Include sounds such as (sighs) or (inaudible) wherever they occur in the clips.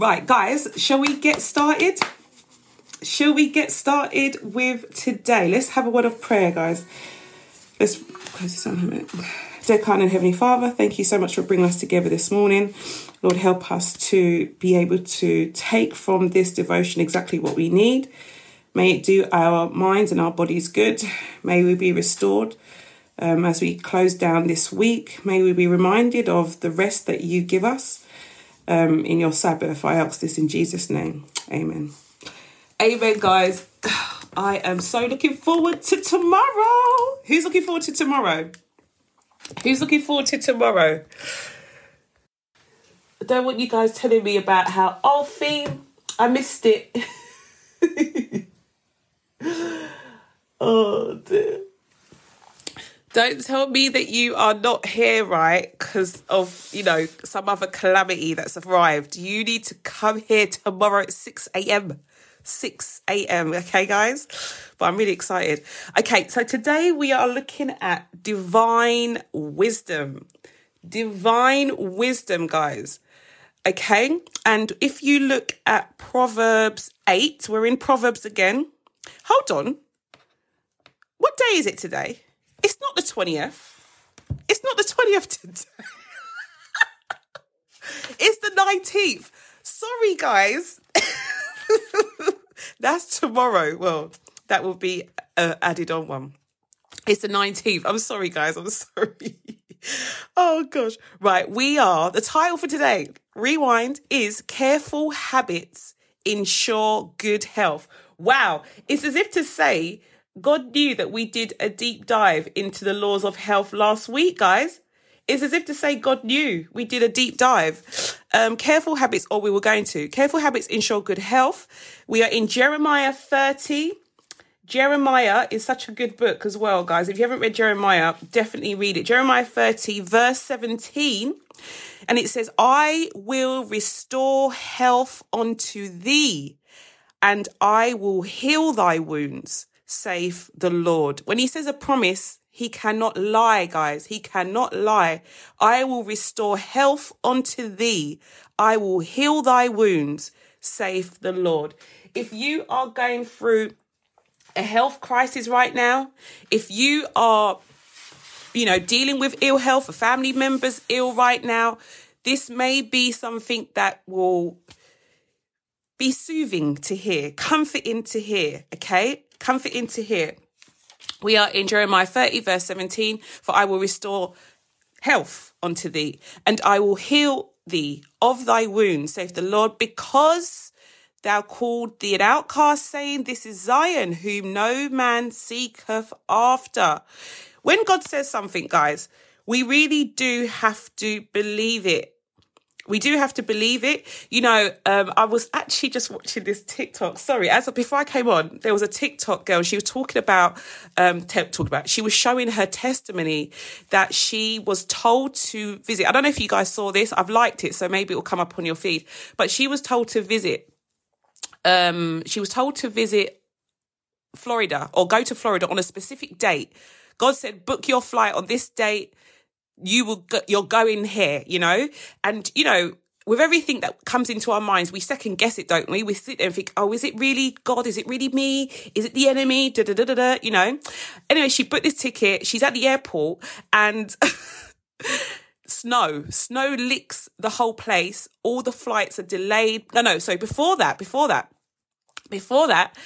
Right, guys, shall we get started? Shall we get started with today? Let's have a word of prayer, guys. Let's close this on a minute. Dear kind and Heavenly Father, thank you so much for bringing us together this morning. Lord, help us to be able to take from this devotion exactly what we need. May it do our minds and our bodies good. May we be restored um, as we close down this week. May we be reminded of the rest that you give us um, in your Sabbath. I ask this in Jesus' name. Amen. Amen, guys. (sighs) I am so looking forward to tomorrow. Who's looking forward to tomorrow? Who's looking forward to tomorrow? I don't want you guys telling me about how, oh, Phem, I missed it. (laughs) oh, dear. Don't tell me that you are not here, right? Because of, you know, some other calamity that's arrived. You need to come here tomorrow at 6 a.m. 6 a.m. Okay, guys? But I'm really excited. Okay, so today we are looking at divine wisdom. Divine wisdom, guys. Okay, and if you look at Proverbs 8, we're in Proverbs again. Hold on. What day is it today? It's not the 20th. It's not the 20th (laughs) today. it's the 19th. Sorry, guys. (laughs) That's tomorrow. Well, that will be uh, added on one. It's the 19th. I'm sorry, guys. I'm (laughs) sorry. oh, gosh. Right. We are, the title for today, Rewind, is Careful Habits Ensure Good Health. Wow. It's as if to say, God knew that we did a deep dive into the laws of health last week, guys. It's as if to say God knew we did a deep dive. Um, careful habits, or we were going to. Careful habits ensure good health. We are in Jeremiah 30. Jeremiah is such a good book as well, guys. If you haven't read Jeremiah, definitely read it. Jeremiah 30, verse 17. And it says, I will restore health unto thee, and I will heal thy wounds, saith the Lord. When he says a promise, he cannot lie, guys. He cannot lie. I will restore health unto thee. I will heal thy wounds, saith the Lord. If you are going through a health crisis right now, if you are, you know, dealing with ill health, a family member's ill right now, this may be something that will be soothing to hear, comforting to hear, okay? Comforting to hear. We are in Jeremiah 30, verse 17. For I will restore health unto thee, and I will heal thee of thy wounds, saith the Lord, because thou called thee an outcast, saying, This is Zion, whom no man seeketh after. When God says something, guys, we really do have to believe it. We do have to believe it. You know, um, I was actually just watching this TikTok. Sorry, as before I came on, there was a TikTok girl. She was talking about, um, t- talking about. She was showing her testimony that she was told to visit. I don't know if you guys saw this. I've liked it, so maybe it will come up on your feed. But she was told to visit. Um, she was told to visit Florida or go to Florida on a specific date. God said, book your flight on this date you will go, you're going here, you know? And, you know, with everything that comes into our minds, we second guess it, don't we? We sit there and think, oh, is it really God? Is it really me? Is it the enemy? Da, da, da, da, da, you know? Anyway, she booked this ticket. She's at the airport and (laughs) snow, snow licks the whole place. All the flights are delayed. No, no. So before that, before that, before that,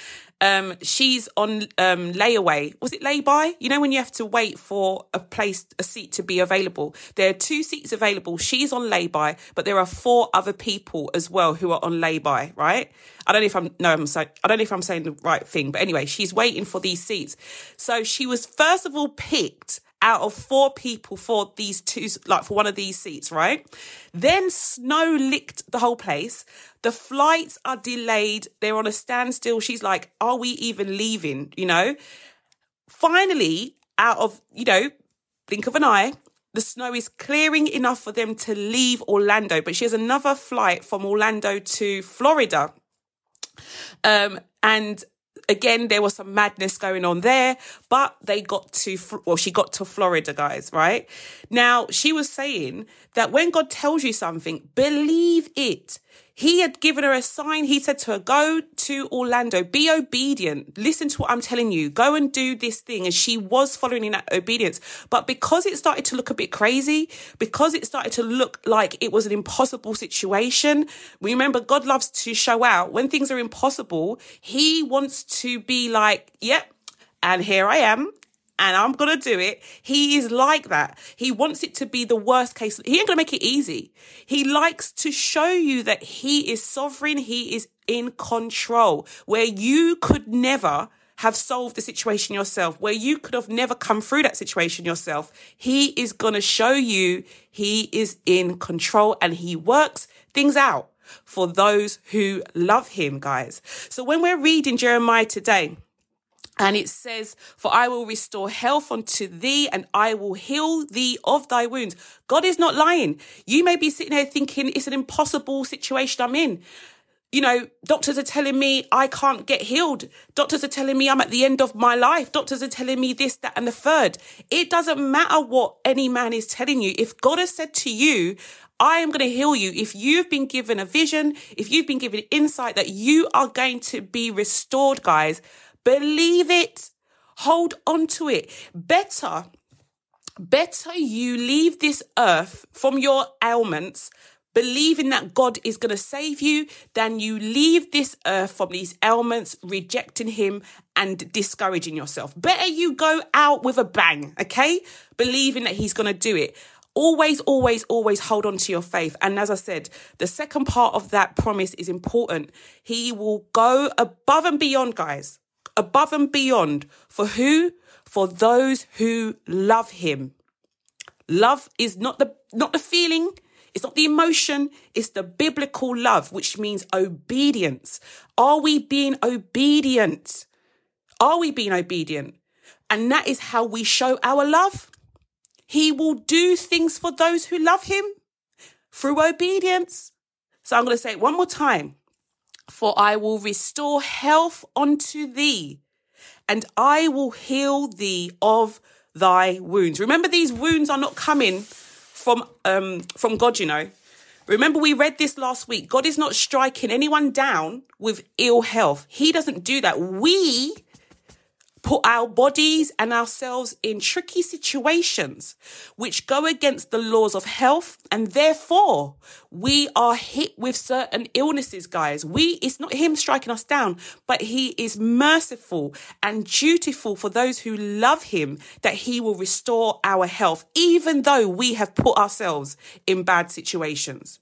um, she's on um, layaway. Was it lay-by? You know when you have to wait for a place, a seat to be available. There are two seats available. She's on lay-by, but there are four other people as well who are on lay-by. Right? I don't know if I'm no, I'm saying I don't know if I'm saying the right thing, but anyway, she's waiting for these seats. So she was first of all picked out of four people for these two, like for one of these seats, right? Then snow licked the whole place. The flights are delayed. They're on a standstill. She's like, are we even leaving? You know? Finally, out of, you know, blink of an eye, the snow is clearing enough for them to leave Orlando, but she has another flight from Orlando to Florida. Um, and again, there was some madness going on there, but they got to, well, she got to Florida, guys, right? Now, she was saying that when God tells you something, believe it. He had given her a sign. He said to her, go to Orlando, be obedient. Listen to what I'm telling you. Go and do this thing. And she was following in that obedience. But because it started to look a bit crazy, because it started to look like it was an impossible situation, remember God loves to show out when things are impossible. He wants to be like, yep. And here I am and I'm to do it. He is like that. He wants it to be the worst case. He ain't to make it easy. He likes to show you that he is sovereign. He is in control where you could never have solved the situation yourself, where you could have never come through that situation yourself. He is going to show you he is in control and he works things out for those who love him, guys. So when we're reading Jeremiah today, and it says, For I will restore health unto thee and I will heal thee of thy wounds. God is not lying. You may be sitting there thinking it's an impossible situation I'm in. You know, doctors are telling me I can't get healed. Doctors are telling me I'm at the end of my life. Doctors are telling me this, that, and the third. It doesn't matter what any man is telling you. If God has said to you, I am going to heal you. If you've been given a vision, if you've been given insight that you are going to be restored, guys, Believe it. Hold on to it. Better, better you leave this earth from your ailments believing that God is going to save you than you leave this earth from these ailments, rejecting Him and discouraging yourself. Better you go out with a bang, okay? Believing that He's going to do it. Always, always, always hold on to your faith. And as I said, the second part of that promise is important. He will go above and beyond, guys above and beyond for who? For those who love him. Love is not the, not the feeling. It's not the emotion. It's the biblical love, which means obedience. Are we being obedient? Are we being obedient? And that is how we show our love. He will do things for those who love him through obedience. So I'm going to say it one more time for I will restore health unto thee, and I will heal thee of thy wounds. Remember, these wounds are not coming from um from God, you know. Remember, we read this last week. God is not striking anyone down with ill health. He doesn't do that. We put our bodies and ourselves in tricky situations which go against the laws of health and therefore we are hit with certain illnesses guys. We it's not him striking us down but he is merciful and dutiful for those who love him that he will restore our health even though we have put ourselves in bad situations.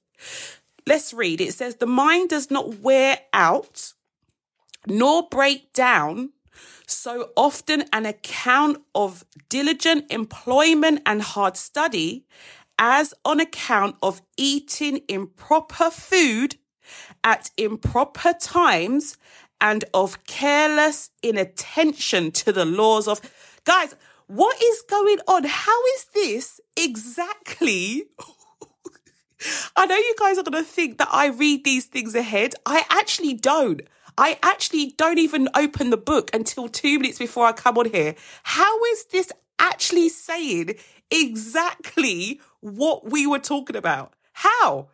Let's read. It says the mind does not wear out nor break down so often an account of diligent employment and hard study as on account of eating improper food at improper times and of careless inattention to the laws of guys what is going on how is this exactly (laughs) I know you guys are going to think that I read these things ahead. I actually don't. I actually don't even open the book until two minutes before I come on here. How is this actually saying exactly what we were talking about? How?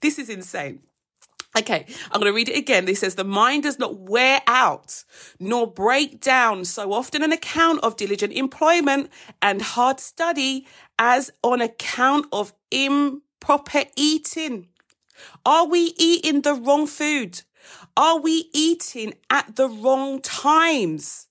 This is insane. Okay, I'm going to read it again. This says, The mind does not wear out nor break down so often an account of diligent employment and hard study as on account of improper eating. Are we eating the wrong food? Are we eating at the wrong times?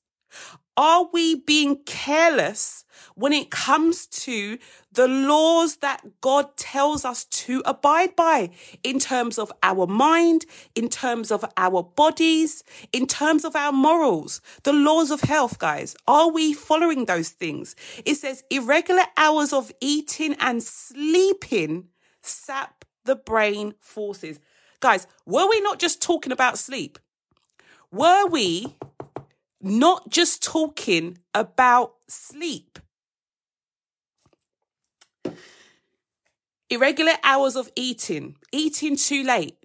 Are we being careless when it comes to the laws that God tells us to abide by in terms of our mind, in terms of our bodies, in terms of our morals, the laws of health, guys? Are we following those things? It says irregular hours of eating and sleeping sap the brain forces. Guys, were we not just talking about sleep? Were we not just talking about sleep? Irregular hours of eating, eating too late,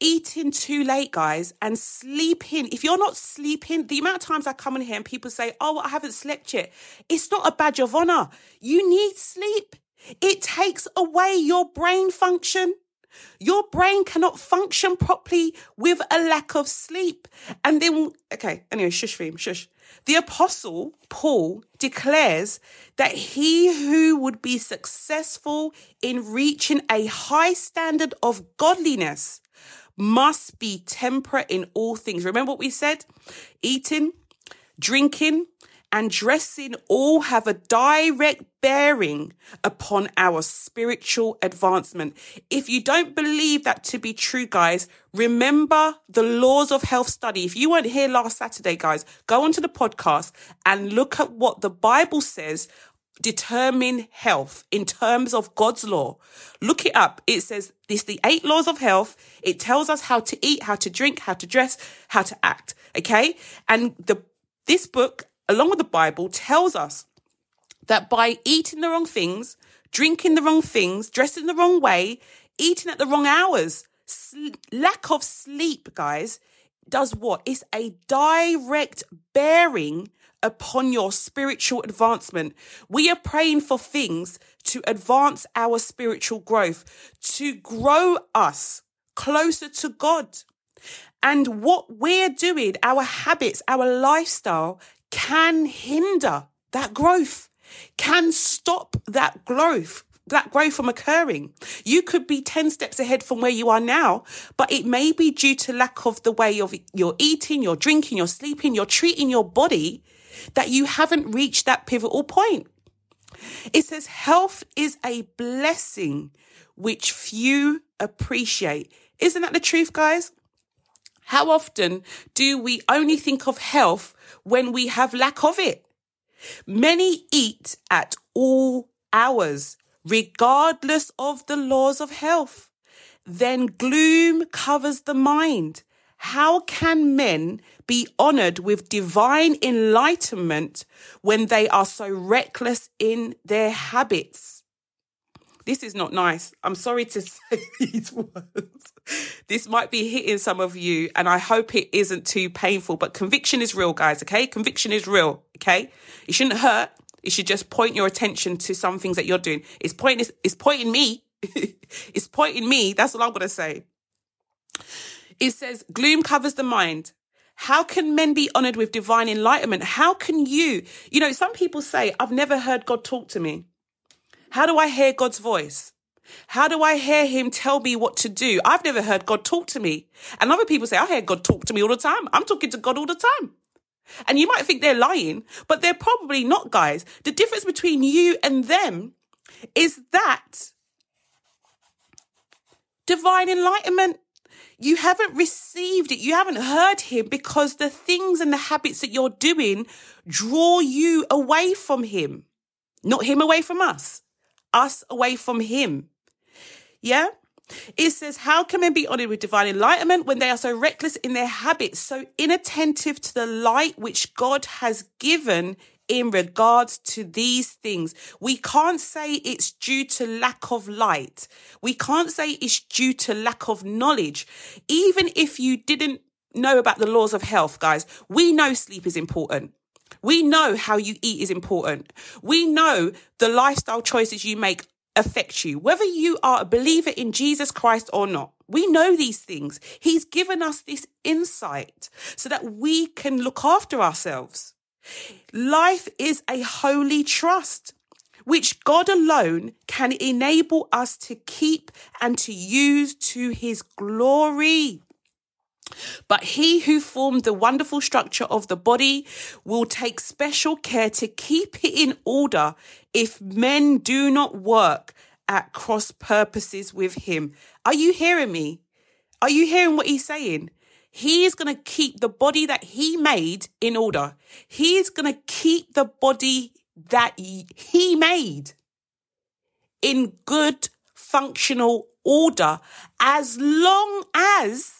eating too late, guys, and sleeping. If you're not sleeping, the amount of times I come in here and people say, Oh, I haven't slept yet, it's not a badge of honor. You need sleep. It takes away your brain function. Your brain cannot function properly with a lack of sleep. And then, okay, anyway, shush, Phem, shush. The apostle Paul declares that he who would be successful in reaching a high standard of godliness must be temperate in all things. Remember what we said? Eating, drinking, and dressing all have a direct bearing upon our spiritual advancement. If you don't believe that to be true, guys, remember the laws of health study. If you weren't here last Saturday, guys, go onto the podcast and look at what the Bible says determine health in terms of God's law. Look it up. It says this the eight laws of health. It tells us how to eat, how to drink, how to dress, how to act. Okay. And the this book along with the Bible, tells us that by eating the wrong things, drinking the wrong things, dressing the wrong way, eating at the wrong hours, sl- lack of sleep, guys, does what? It's a direct bearing upon your spiritual advancement. We are praying for things to advance our spiritual growth, to grow us closer to God. And what we're doing, our habits, our lifestyle can hinder that growth, can stop that growth that growth from occurring. You could be 10 steps ahead from where you are now, but it may be due to lack of the way of your eating, your drinking, your sleeping, you're treating your body that you haven't reached that pivotal point. It says health is a blessing which few appreciate. Isn't that the truth, guys? How often do we only think of health when we have lack of it. Many eat at all hours, regardless of the laws of health. Then gloom covers the mind. How can men be honored with divine enlightenment when they are so reckless in their habits? This is not nice. I'm sorry to (laughs) say these words. This might be hitting some of you, and I hope it isn't too painful, but conviction is real, guys, okay? Conviction is real, okay? It shouldn't hurt. It should just point your attention to some things that you're doing. It's pointing, it's pointing me. (laughs) it's pointing me. That's all I'm going to say. It says, gloom covers the mind. How can men be honored with divine enlightenment? How can you? You know, some people say, I've never heard God talk to me. How do I hear God's voice? How do I hear him tell me what to do? I've never heard God talk to me. And other people say, I hear God talk to me all the time. I'm talking to God all the time. And you might think they're lying, but they're probably not, guys. The difference between you and them is that divine enlightenment. You haven't received it. You haven't heard him because the things and the habits that you're doing draw you away from him, not him away from us us away from him. Yeah? It says, How can men be honored with divine enlightenment when they are so reckless in their habits, so inattentive to the light which God has given in regards to these things? We can't say it's due to lack of light. We can't say it's due to lack of knowledge. Even if you didn't know about the laws of health, guys, we know sleep is important. We know how you eat is important. We know the lifestyle choices you make affect you, whether you are a believer in Jesus Christ or not. We know these things. He's given us this insight so that we can look after ourselves. Life is a holy trust, which God alone can enable us to keep and to use to his glory. But he who formed the wonderful structure of the body will take special care to keep it in order if men do not work at cross purposes with him. Are you hearing me? Are you hearing what he's saying? He is going to keep the body that he made in order. He is going to keep the body that he made in good functional order as long as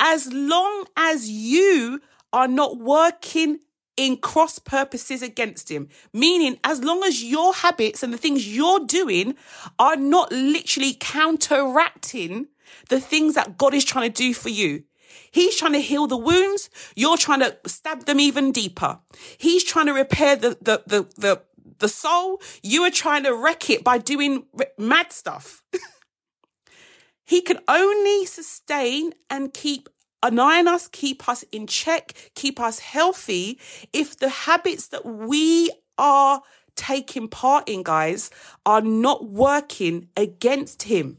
as long as you are not working in cross purposes against him. Meaning, as long as your habits and the things you're doing are not literally counteracting the things that God is trying to do for you. He's trying to heal the wounds. You're trying to stab them even deeper. He's trying to repair the, the, the, the, the soul. You are trying to wreck it by doing mad stuff. (laughs) He can only sustain and keep annoying us, keep us in check, keep us healthy if the habits that we are taking part in, guys, are not working against him.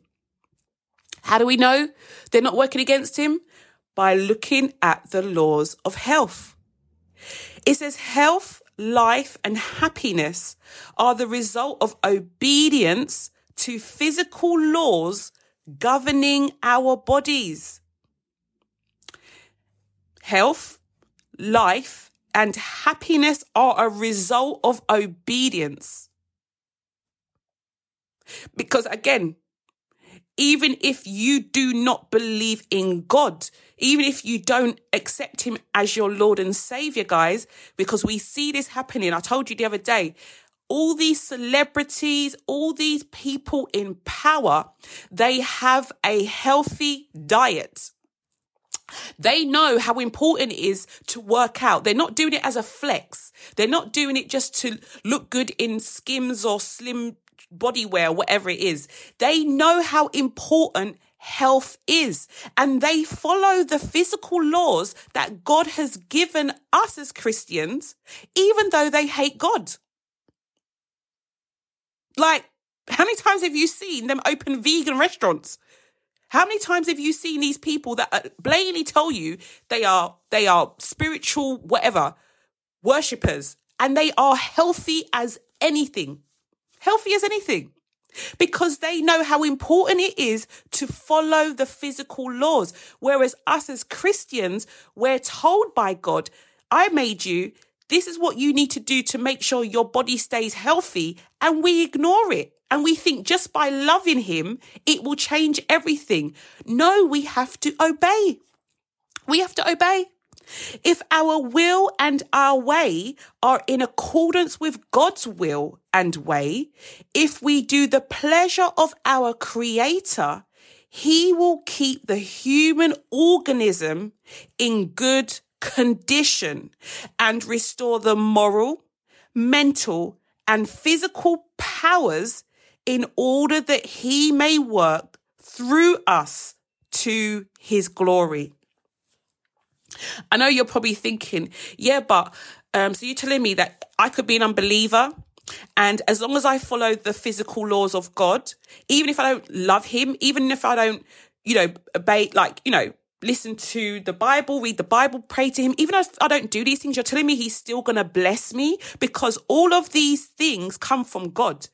How do we know they're not working against him? By looking at the laws of health. It says health, life, and happiness are the result of obedience to physical laws governing our bodies. Health, life, and happiness are a result of obedience. Because again, even if you do not believe in God, even if you don't accept Him as your Lord and Savior, guys, because we see this happening. I told you the other day, all these celebrities, all these people in power, they have a healthy diet. They know how important it is to work out. They're not doing it as a flex. They're not doing it just to look good in skims or slim body wear, whatever it is. They know how important health is and they follow the physical laws that God has given us as Christians, even though they hate God. Like, how many times have you seen them open vegan restaurants? How many times have you seen these people that uh, blatantly tell you they are they are spiritual whatever worshippers and they are healthy as anything. Healthy as anything. Because they know how important it is to follow the physical laws. Whereas us as Christians, we're told by God, I made you. This is what you need to do to make sure your body stays healthy. And we ignore it. And we think just by loving him, it will change everything. No, we have to obey. We have to obey. If our will and our way are in accordance with God's will and way, if we do the pleasure of our creator, he will keep the human organism in good condition and restore the moral, mental, and physical powers in order that he may work through us to his glory. I know you're probably thinking, yeah, but um, so you're telling me that I could be an unbeliever, and as long as I follow the physical laws of God, even if I don't love Him, even if I don't, you know, obey, like, you know, listen to the Bible, read the Bible, pray to Him, even if I don't do these things, you're telling me He's still going to bless me because all of these things come from God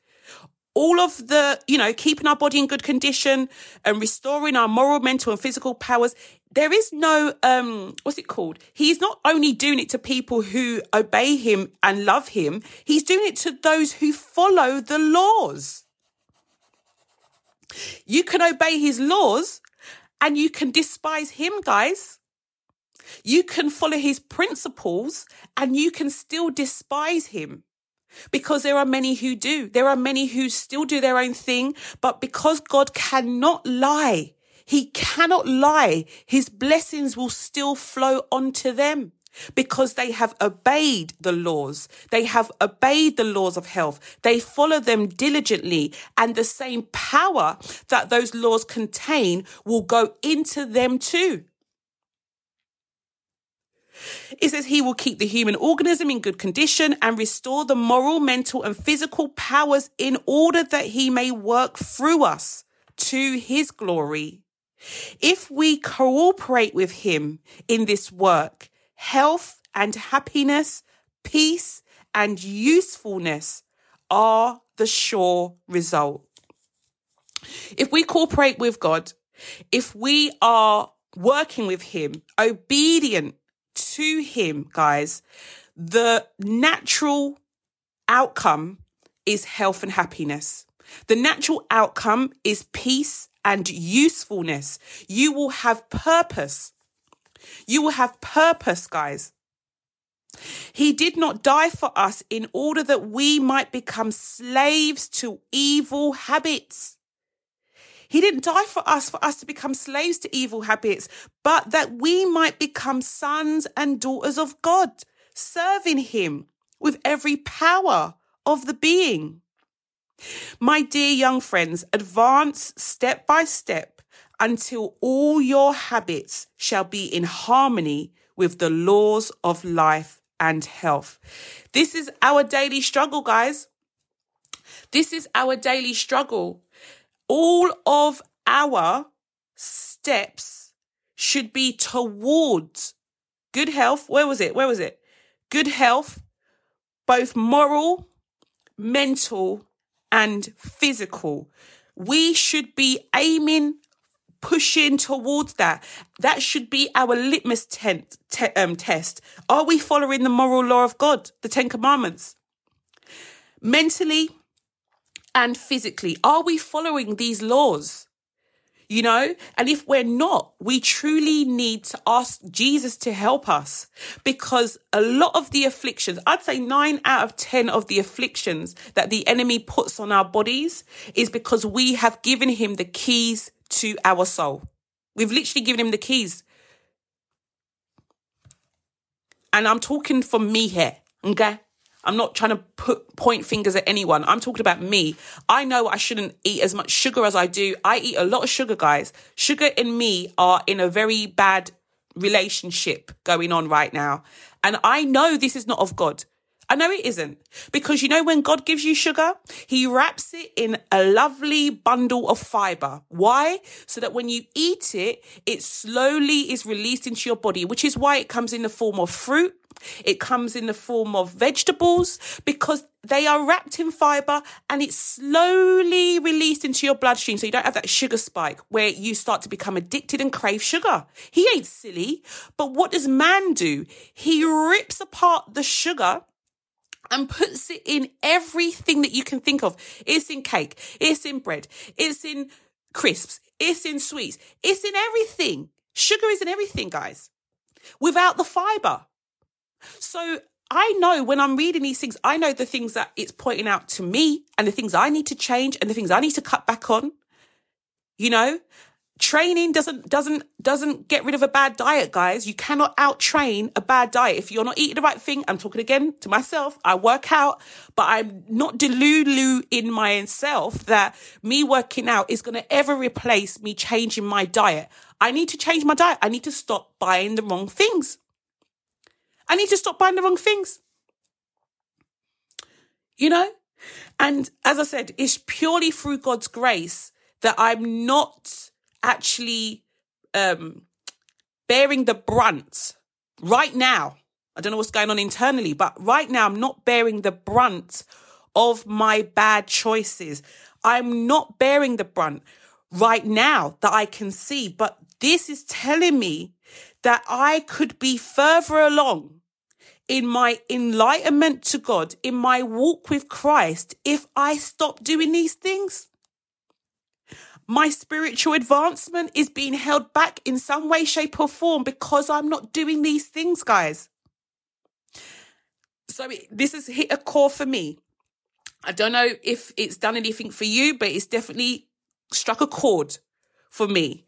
all of the, you know, keeping our body in good condition and restoring our moral, mental, and physical powers. There is no, um, what's it called? He's not only doing it to people who obey him and love him, he's doing it to those who follow the laws. You can obey his laws and you can despise him, guys. You can follow his principles and you can still despise him because there are many who do. There are many who still do their own thing, but because God cannot lie, he cannot lie. His blessings will still flow onto them because they have obeyed the laws. They have obeyed the laws of health. They follow them diligently and the same power that those laws contain will go into them too. It says he will keep the human organism in good condition and restore the moral, mental, and physical powers in order that he may work through us to his glory. If we cooperate with him in this work, health and happiness, peace and usefulness are the sure result. If we cooperate with God, if we are working with him, obedient to him, guys, the natural outcome is health and happiness. The natural outcome is peace and usefulness. You will have purpose. You will have purpose, guys. He did not die for us in order that we might become slaves to evil habits. He didn't die for us, for us to become slaves to evil habits, but that we might become sons and daughters of God, serving Him with every power of the being. My dear young friends, advance step by step until all your habits shall be in harmony with the laws of life and health. This is our daily struggle, guys. This is our daily struggle. All of our steps should be towards good health. Where was it? Where was it? Good health, both moral, mental, and physical. We should be aiming, pushing towards that. That should be our litmus tent, te- um, test. Are we following the moral law of God, the Ten Commandments? Mentally and physically, are we following these laws? you know? And if we're not, we truly need to ask Jesus to help us because a lot of the afflictions, I'd say nine out of 10 of the afflictions that the enemy puts on our bodies is because we have given him the keys to our soul. We've literally given him the keys. And I'm talking for me here, okay? I'm not trying to put point fingers at anyone. I'm talking about me. I know I shouldn't eat as much sugar as I do. I eat a lot of sugar, guys. Sugar and me are in a very bad relationship going on right now. And I know this is not of God. I know it isn't. Because you know, when God gives you sugar, He wraps it in a lovely bundle of fiber. Why? So that when you eat it, it slowly is released into your body, which is why it comes in the form of fruit. It comes in the form of vegetables because they are wrapped in fiber and it's slowly released into your bloodstream. So you don't have that sugar spike where you start to become addicted and crave sugar. He ain't silly. But what does man do? He rips apart the sugar and puts it in everything that you can think of. It's in cake. It's in bread. It's in crisps. It's in sweets. It's in everything. Sugar is in everything, guys, without the fiber. So I know when I'm reading these things, I know the things that it's pointing out to me and the things I need to change and the things I need to cut back on. You know, training doesn't doesn't doesn't get rid of a bad diet guys. You cannot out train a bad diet. If you're not eating the right thing i'm talking again to myself i work out but i'm not delulu in myself that me working out is going to ever replace me changing my diet. I need to change my diet. I need to stop buying the wrong things. I need to stop buying the wrong things. You know? And as i said it's purely through god's grace that i'm not actually um, bearing the brunt right now. I don't know what's going on internally, but right now I'm not bearing the brunt of my bad choices. I'm not bearing the brunt right now that I can see, but this is telling me that I could be further along in my enlightenment to God, in my walk with Christ, if I stop doing these things my spiritual advancement is being held back in some way, shape, or form because I'm not doing these things, guys. So this has hit a core for me. I don't know if it's done anything for you, but it's definitely struck a chord for me.